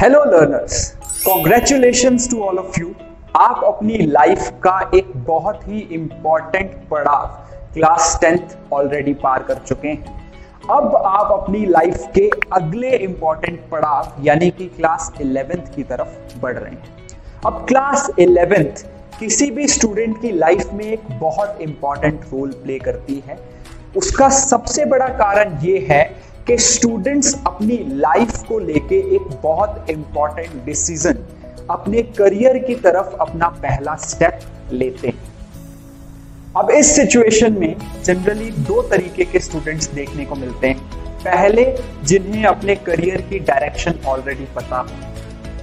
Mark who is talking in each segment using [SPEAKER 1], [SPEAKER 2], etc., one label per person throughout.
[SPEAKER 1] Hello learners congratulation to all of you आप अपनी life का एक बहुत ही इंपॉर्टेंट पड़ाव क्लास टेंथ ऑलरेडी पार कर चुके हैं। अब आप अपनी लाइफ के अगले इंपॉर्टेंट पड़ाव, यानी कि क्लास इलेवेंथ की तरफ़ बढ़ रहे हैं। अब क्लास इलेवेंथ किसी भी स्टूडेंट की लाइफ में एक बहुत इंपॉर्टेंट रोल प्ले करती है। उसका सबसे बड़ा कारण ये है कि स्टूडेंट्स अपनी लाइफ को लेके एक बहुत इंपॉर्टेंट डिसीज़न अपने करियर की तरफ़ अपना पहला स्टेप लेते हैं। अब इस सिचुएशन में जनरली दो तरीके के स्टूडेंट्स देखने को मिलते हैं। पहले, जिन्हें अपने करियर की डायरेक्शन ऑलरेडी पता हो।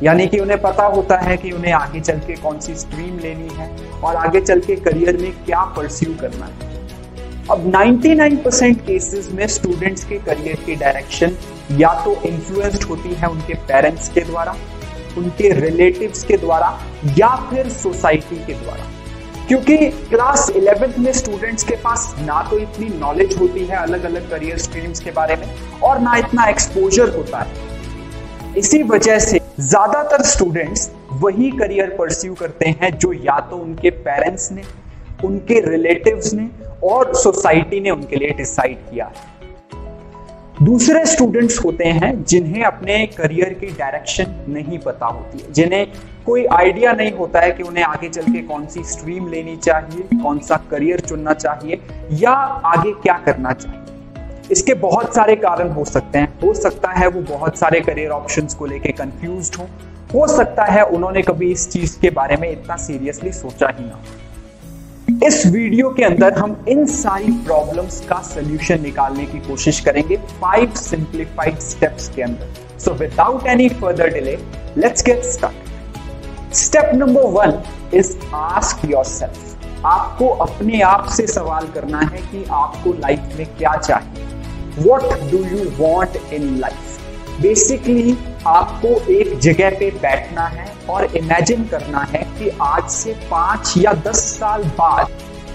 [SPEAKER 1] यानी कि उन्हें पता होता है कि उन्हें आगे चल के कौन सी स्ट्रीम लेनी है और आगे चल के करियर में क्या परस्यू करना है। अब 99% केसेस में स्टूडेंट्स के करियर की डायरेक्शन या तो इन्फ्लुएंस्ड होती है उनके पेरेंट्स के द्वारा, उनके रिलेटिव्स के द्वारा या फिर सोसाइटी के द्वारा। क्योंकि क्लास इलेवेंथ में स्टूडेंट्स के पास ना तो इतनी नॉलेज होती है अलग अलग करियर स्ट्रीम्स के बारे में और ना इतना एक्सपोजर होता है। इसी वजह से ज़्यादातर स्टूडेंट्स वही करियर परस्यू करते हैं जो या तो उनके पेरेंट्स ने उनके रिलेटिव्स ने और सोसाइटी ने उनके लिए डिसाइड किया। है दूसरे स्टूडेंट्स होते हैं जिन्हें अपने करियर की डायरेक्शन नहीं पता होती है, जिन्हें कोई आइडिया नहीं होता है कि उन्हें आगे चल के कौन सी स्ट्रीम लेनी चाहिए, कौन सा करियर चुनना चाहिए या आगे क्या करना चाहिए। इसके बहुत सारे कारण हो सकते हैं। हो सकता है वो बहुत सारे करियर ऑप्शंस को लेके कंफ्यूज्ड हो। हो सकता है उन्होंने कभी इस चीज़ के बारे में इतना सीरियसली सोचा ही ना इस वीडियो के अंदर हम इन सारी प्रॉब्लम्स का सोल्यूशन निकालने की कोशिश करेंगे फाइव सिंप्लीफाइड स्टेप्स के अंदर। So without any further delay let's get start step number one is ask yourself आपको अपने आप से सवाल करना है कि आपको लाइफ में क्या चाहिए? What do you want in life basically आपको एक जगह पे बैठना है और इमेजिन करना है कि आज से पाँच या दस साल बाद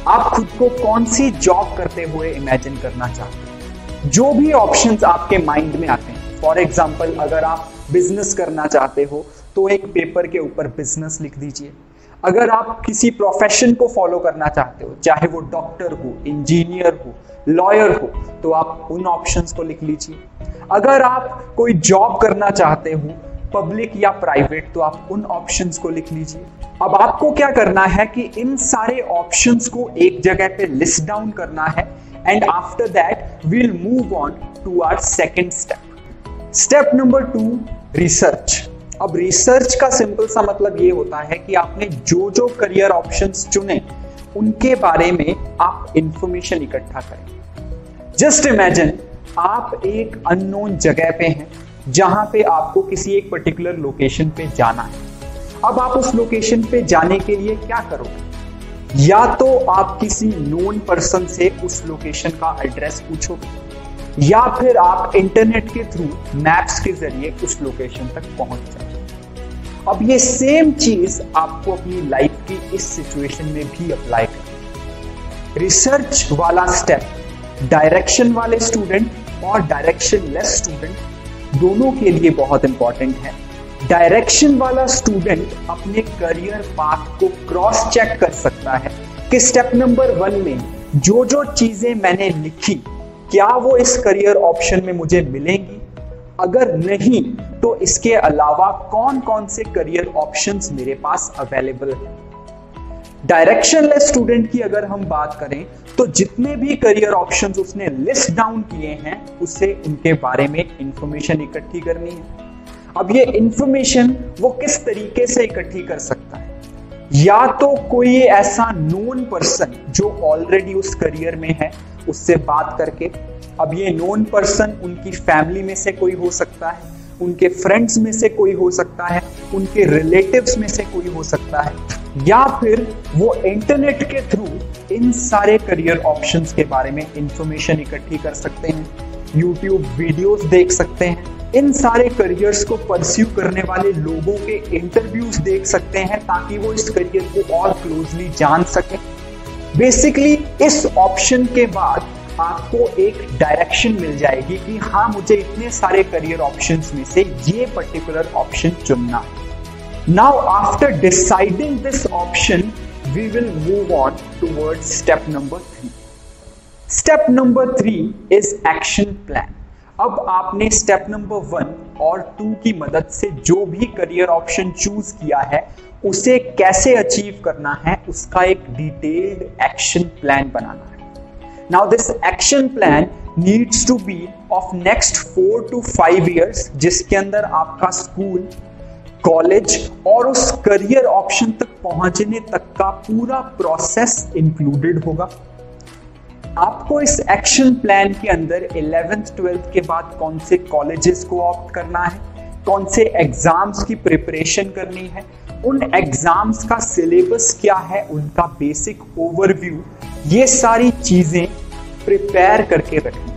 [SPEAKER 1] आप खुद को कौन सी जॉब करते हुए इमेजिन करना चाहते हैं? जो भी ऑप्शंस आपके माइंड में आते हैं। फॉर एग्ज़ाम्पल अगर आप बिज़नेस करना चाहते हो तो एक पेपर के ऊपर बिज़नेस लिख दीजिए। अगर आप किसी प्रोफेशन को फॉलो करना चाहते हो, चाहे वो डॉक्टर हो इंजीनियर हो लॉयर हो तो आप उन ऑप्शंस को लिख लीजिए। अगर आप कोई जॉब करना चाहते हो पब्लिक या प्राइवेट तो आप उन ऑप्शंस को लिख लीजिए। अब आपको क्या करना है कि इन सारे ऑप्शंस को एक जगह पे लिस्ट डाउन करना है and after that we'll move on to our second step step number two research अब रिसर्च का सिंपल सा मतलब ये होता है कि आपने जो जो करियर ऑप्शंस चुने उनके बारे में आप इंफॉर्मेशन इकट्ठा करें। जस्ट इमेजिन आप एक अननोन जगह पे हैं, जहाँ पे आपको किसी एक पर्टिकुलर लोकेशन पे जाना है। अब आप उस लोकेशन पे जाने के लिए क्या करोगे? या तो आप किसी नोन पर्सन से उस लोकेशन का एड्रेस पूछोगे, या फिर आप इंटरनेट के थ्रू मैप्स के ज़रिए उस लोकेशन तक पहुँच जाओगे। अब ये सेम चीज़ आपको अपनी लाइफ की इस सिचुएशन में भी अप्लाई कर रिसर्च वाला स्टेप डायरेक्शन वाले स्टूडेंट और डायरेक्शन लेस स्टूडेंट दोनों के लिए बहुत इंपॉर्टेंट है। डायरेक्शन वाला स्टूडेंट अपने करियर पाथ को क्रॉस चेक कर सकता है। कि स्टेप नंबर वन में? जो जो चीज़ें मैंने लिखी, क्या वो इस करियर ऑप्शन में मुझे मिलेंगी? अगर नहीं तो इसके अलावा कौन कौन से करियर ऑप्शंस मेरे पास अवेलेबल है? डायरेक्शनलेस स्टूडेंट की अगर हम बात करें तो जितने भी करियर ऑप्शंस उसने लिस्ट डाउन किए हैं उससे उनके बारे में इंफॉर्मेशन इकट्ठी करनी है। अब ये इंफॉर्मेशन वो किस तरीके से इकट्ठी कर सकता है? या तो कोई ऐसा नोन पर्सन जो ऑलरेडी उस करियर में है, उससे बात करके अब ये नोन पर्सन उनकी फैमिली में से कोई हो सकता है, उनके फ्रेंड्स में से कोई हो सकता है, उनके रिलेटिव्स में से कोई हो सकता है, या फिर वो इंटरनेट के थ्रू इन सारे करियर ऑप्शंस के बारे में इंफॉर्मेशन इकट्ठी कर सकते हैं यूट्यूब वीडियोस देख सकते हैं, इन सारे करियर्स को परस्यू करने वाले लोगों के इंटरव्यूज़ देख सकते हैं ताकि वो इस करियर को और क्लोजली जान सके। बेसिकली इस ऑप्शन के बाद आपको एक डायरेक्शन मिल जाएगी कि हाँ मुझे इतने सारे करियर ऑप्शंस में से ये पर्टिकुलर ऑप्शन चुनना now after deciding this option we will move on toward step number three step number three is action plan अब आपने स्टेप नंबर वन और टू की मदद से जो भी करियर ऑप्शन चूज़ किया है, उसे कैसे अचीव करना है, उसका एक detailed action plan banana now this action plan needs to be of next four to five years जिसके अंदर आपका स्कूल कॉलेज और उस करियर ऑप्शन तक पहुँचने तक का पूरा प्रोसेस इंक्लूडेड होगा। आपको इस एक्शन प्लान के अंदर इलेवेंथ ट्वेल्थ के बाद कौन से कॉलेजेस को ऑप्ट करना है, कौन से एग्ज़ाम्स की प्रिपरेशन करनी है, उन एग्ज़ाम्स का सिलेबस क्या है, उनका बेसिक ओवरव्यू ये सारी चीज़ें प्रिपेयर करके रखनी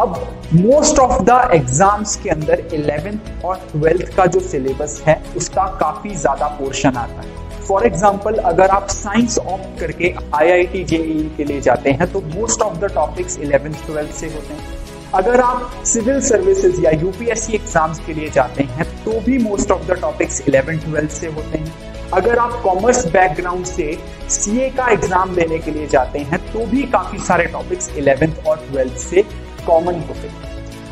[SPEAKER 1] अब मोस्ट ऑफ़ द एग्ज़ाम्स के अंदर इलेवेंथ और ट्वेल्थ का जो सिलेबस है, उसका काफ़ी ज़्यादा पोर्शन आता है। फॉर एग्ज़ाम्पल अगर आप साइंस ऑप्ट करके आई आई टी जेई के लिए जाते हैं तो most of the topics eleventh twelfth से होते हैं। अगर आप सिविल सर्विसेज़ या यूपीएससी एग्ज़ाम्स के लिए जाते हैं तो भी most of the topics eleventh twelfth से होते हैं। अगर आप कॉमर्स बैकग्राउंड से सीए का एग्ज़ाम देने के लिए जाते हैं तो भी काफ़ी सारे टॉपिक्स इलेवेंथ और ट्वेल्थ से कॉमन होते हैं।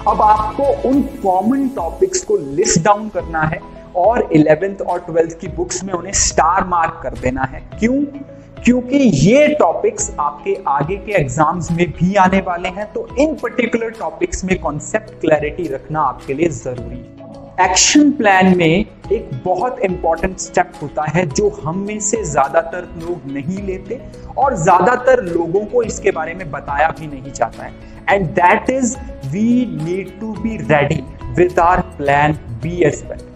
[SPEAKER 1] अब आपको उन कॉमन टॉपिक्स को लिस्ट डाउन करना है और इलेवेंथ और ट्वेल्थ की बुक्स में उन्हें स्टार मार्क कर देना है। क्यों? क्योंकि ये टॉपिक्स आपके आगे के एग्ज़ाम्स में भी आने वाले हैं तो इन पर्टिकुलर टॉपिक्स में कॉन्सेप्ट क्लैरिटी रखना आपके लिए ज़रूरी है। एक्शन प्लान में एक बहुत इंपॉर्टेंट स्टेप होता है जो हम में से ज़्यादातर लोग नहीं लेते और ज़्यादातर लोगों को इसके बारे में बताया भी नहीं जाता है। And that is we need to be ready with our plan B as well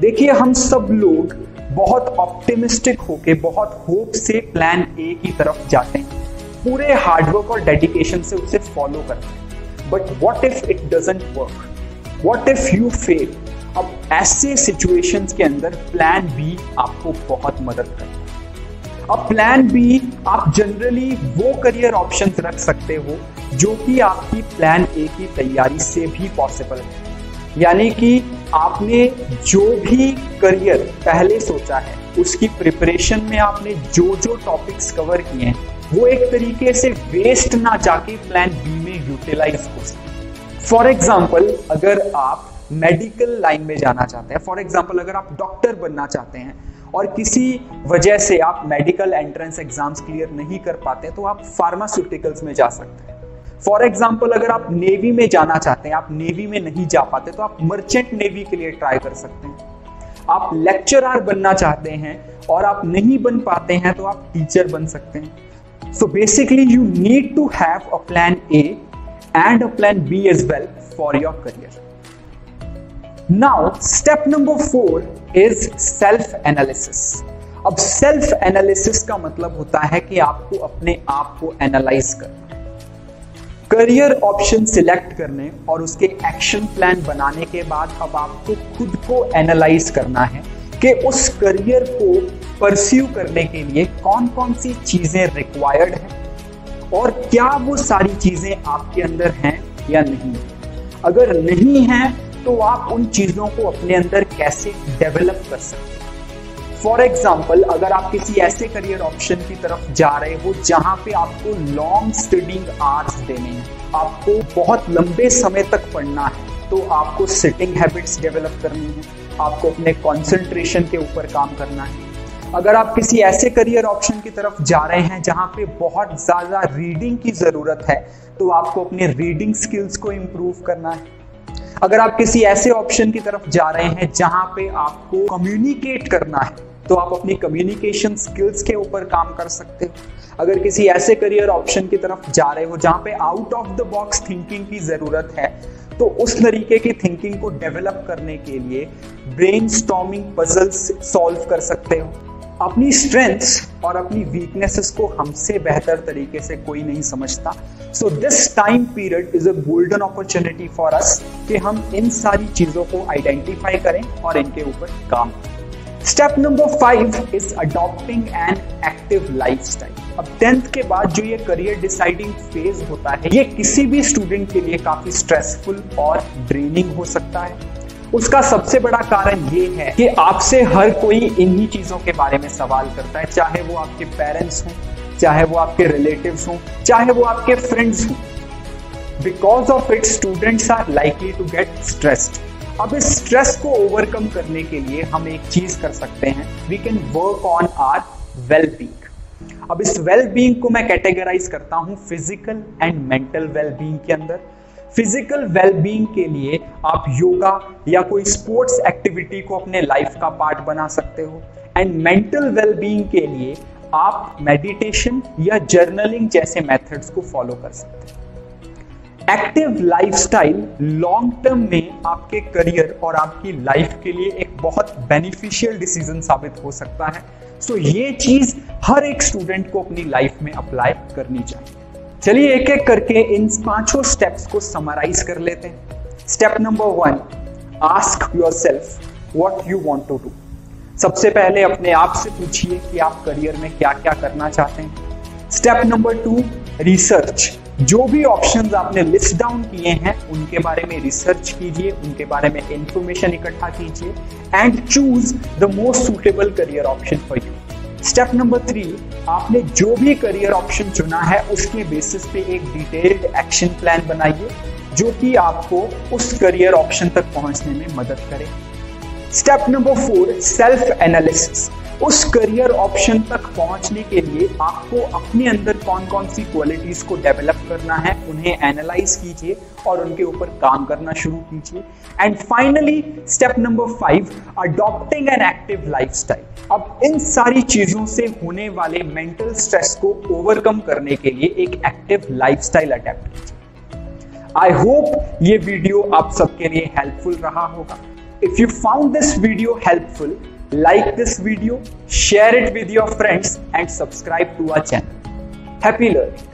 [SPEAKER 1] देखिए, हम सब लोग बहुत ऑप्टिमिस्टिक होके, बहुत होप से प्लान ए की तरफ़ जाते हैं। पूरे हार्डवर्क और डेडिकेशन से उसे फॉलो करते हैं। But what if it doesn't work what if you fail अब ऐसे सिचुएशंस के अंदर प्लान बी आपको बहुत मदद करता है। अब प्लान बी आप जनरली वो करियर ऑप्शन रख सकते हो जो कि आपकी प्लान ए की तैयारी से भी पॉसिबल है। यानी कि आपने जो भी करियर पहले सोचा है, उसकी प्रिपरेशन में आपने जो जो टॉपिक्स कवर किए हैं, वो एक तरीके से वेस्ट ना जाके प्लान बी में यूटिलाइज हो सके। फॉर एग्ज़ाम्पल अगर आप मेडिकल लाइन में जाना चाहते हैं फॉर एग्ज़ाम्पल अगर आप डॉक्टर बनना चाहते हैं और किसी वजह से आप मेडिकल एंट्रेंस एग्ज़ाम्स क्लियर नहीं कर पाते तो आप फार्मास्यूटिकल्स में जा सकते हैं। फॉर एग्ज़ाम्पल अगर आप नेवी में जाना चाहते हैं, आप नेवी में नहीं जा पाते तो आप मर्चेंट नेवी के लिए ट्राई कर सकते हैं। आप लेक्चरर बनना चाहते हैं और आप नहीं बन पाते हैं तो आप टीचर बन सकते हैं। So basically you need to have a plan A and a plan B as well for your career. Now, step number four is self analysis. अब सेल्फ एनालिसिस का मतलब होता है कि आपको अपने आप को एनालाइज करना करियर ऑप्शन सिलेक्ट करने और उसके एक्शन प्लान बनाने के बाद अब आपको खुद को एनालाइज करना है कि उस करियर को परस्यू करने के लिए कौन कौन सी चीज़ें रिक्वायर्ड है और क्या वो सारी चीज़ें आपके अंदर हैं या नहीं? अगर नहीं है तो आप उन चीज़ों को अपने अंदर कैसे डेवलप कर सकते हैं? फॉर एग्ज़ाम्पल अगर आप किसी ऐसे करियर ऑप्शन की तरफ़ जा रहे हो जहाँ पे आपको लॉन्ग स्टडिंग आवर्स देने हैं, आपको बहुत लंबे समय तक पढ़ना है तो आपको सिटिंग हैबिट्स डेवलप करनी है, आपको अपने कॉन्सेंट्रेशन के ऊपर काम करना है अगर आप किसी ऐसे करियर ऑप्शन की तरफ़ जा रहे हैं जहाँ पे बहुत ज़्यादा रीडिंग की ज़रूरत है तो आपको अपने रीडिंग स्किल्स को इंप्रूव करना है। अगर आप किसी ऐसे ऑप्शन की तरफ़ जा रहे हैं जहाँ पे आपको कम्युनिकेट करना है तो आप अपनी कम्युनिकेशन स्किल्स के ऊपर काम कर सकते हो। अगर किसी ऐसे करियर ऑप्शन की तरफ़ जा रहे हो जहाँ पे out of the box thinking की ज़रूरत है तो उस तरीके की थिंकिंग को डेवलप करने के लिए ब्रेन स्टॉमिंग पजल्स सॉल्व कर सकते हो। अपनी स्ट्रेंथ्स और अपनी वीकनेसेस को हमसे बेहतर तरीके से कोई नहीं समझता। So this time period is a golden opportunity for us कि हम इन सारी चीज़ों को आइडेंटिफाई करें और इनके ऊपर काम करें। Step number five is adopting an active lifestyle अब टेंथ के बाद जो ये करियर डिसाइडिंग फ़ेज़ होता है, ये किसी भी स्टूडेंट के लिए काफ़ी स्ट्रेसफुल और ड्रेनिंग हो सकता है। उसका सबसे बड़ा कारण ये है कि आपसे हर कोई इन्हीं चीज़ों के बारे में सवाल करता है, चाहे वो आपके पेरेंट्स हों, चाहे वो आपके रिलेटिव्स हों, चाहे वो आपके फ्रेंड्स हों। Because of it students are likely to get stressed अब इस स्ट्रेस को ओवरकम करने के लिए हम एक चीज़ कर सकते हैं। We can work on our well being अब इस वेल बींग को मैं कैटेगराइज करता हूँ physical and mental well being के अंदर। फ़िज़िकल वेलबींग के लिए आप योगा या कोई स्पोर्ट्स एक्टिविटी को अपने लाइफ का पार्ट बना सकते हो। एंड मेंटल वेलबींग के लिए आप मेडिटेशन या जर्नलिंग जैसे मेथड्स को फॉलो कर सकते हैं। एक्टिव लाइफस्टाइल लॉन्ग टर्म में आपके करियर और आपकी लाइफ के लिए एक बहुत बेनिफिशियल डिसीज़न साबित हो सकता है। सो so ये चीज़ हर एक स्टूडेंट को अपनी लाइफ में अप्लाई करनी चाहिए। चलिए एक एक करके इन पाँचों स्टेप्स को समराइज कर लेते हैं। Step number one ask yourself what you want to do सबसे पहले अपने आप से पूछिए कि आप करियर में क्या क्या करना चाहते हैं। स्टेप नंबर टू रिसर्च जो भी ऑप्शंस आपने लिस्ट डाउन किए हैं, उनके बारे में रिसर्च कीजिए, उनके बारे में इंफॉर्मेशन इकट्ठा कीजिए and choose the most suitable career option for you step number three आपने जो भी करियर ऑप्शन चुना है, उसके बेसिस पे एक डिटेल्ड एक्शन प्लान बनाइए, जो कि आपको उस करियर ऑप्शन तक पहुँचने में मदद करे। Step number four self analysis उस करियर ऑप्शन तक पहुँचने के लिए आपको अपने अंदर कौन कौन सी क्वालिटीज को डेवलप करना है, उन्हें एनालाइज कीजिए और उनके ऊपर काम करना शुरू कीजिए and finally step number five adopting an active lifestyle अब इन सारी चीज़ों से होने वाले मेंटल स्ट्रेस को ओवरकम करने के लिए एक एक्टिव लाइफस्टाइल अडेप्ट कीजिए आई होप ये वीडियो आप सबके लिए हेल्पफुल रहा होगा if you found this video helpful like this video, share it with your friends and subscribe to our channel. Happy learning!